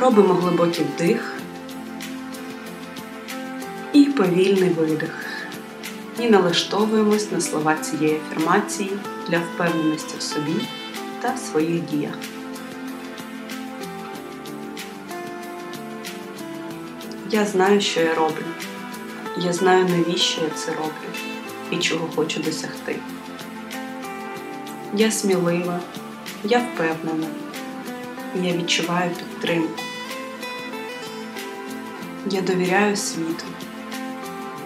Робимо глибокий вдих і повільний видих. І налаштовуємось на слова цієї афірмації для впевненості в собі та своїх діях. Я знаю, що я роблю. Я знаю, навіщо я це роблю і чого хочу досягти. Я смілива, я впевнена, я відчуваю підтримку. Я довіряю світу.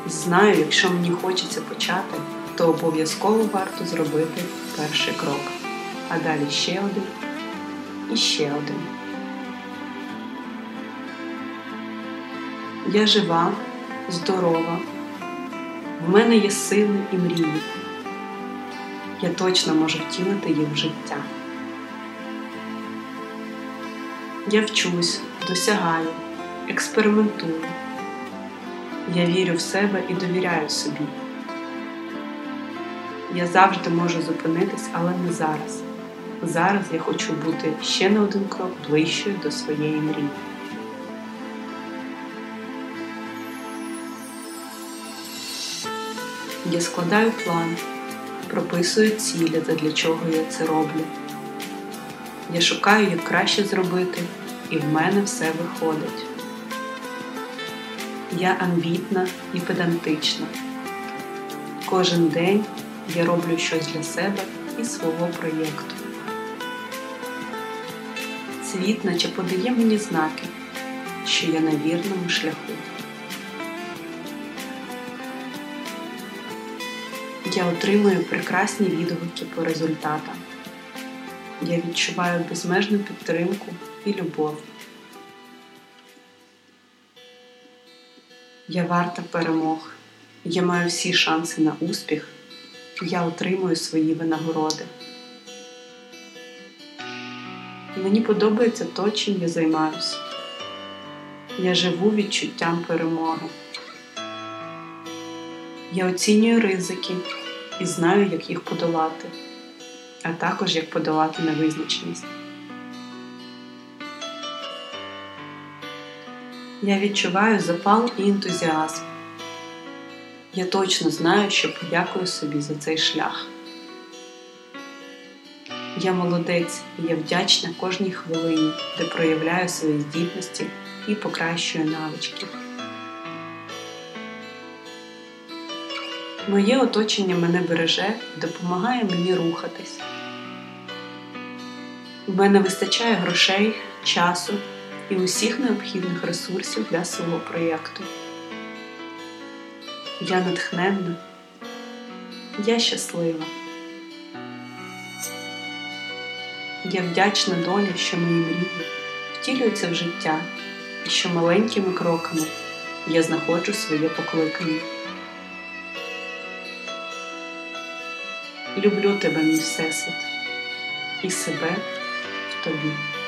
Знаю, якщо мені хочеться почати, то обов'язково варто зробити перший крок, а далі ще один і ще один. Я жива, здорова, в мене є сили і мрії. Я точно можу втілити їх в життя. Я вчусь, досягаю, експериментую. Я вірю в себе і довіряю собі. Я завжди можу зупинитись, але не зараз. Зараз я хочу бути ще на один крок ближчою до своєї мрії. Я складаю план, прописую цілі, для чого я це роблю. Я шукаю, як краще зробити, і в мене все виходить. Я амбітна і педантична. Кожен день я роблю щось для себе і свого проєкту. Світ наче подає мені знаки, що я на вірному шляху. Я отримую прекрасні відгуки по результатам. Я відчуваю безмежну підтримку і любов. Я варта перемог. Я маю всі шанси на успіх. Я отримую свої винагороди. Мені подобається то, чим я займаюся. Я живу відчуттям перемоги. Я оцінюю ризики і знаю, як їх подолати, а також як подолати невизначеність. Я відчуваю запал і ентузіазм. Я точно знаю, що подякую собі за цей шлях. Я молодець і я вдячна кожній хвилині, де проявляю свої здібності і покращую навички. Моє оточення мене береже і допомагає мені рухатись. У мене вистачає грошей, часу і усіх необхідних ресурсів для свого проєкту. Я натхненна, я щаслива. Я вдячна долі, що мої мрії втілюються в життя і що маленькими кроками я знаходжу своє покликання. Люблю тебе, мій всесвіт, і себе в тобі.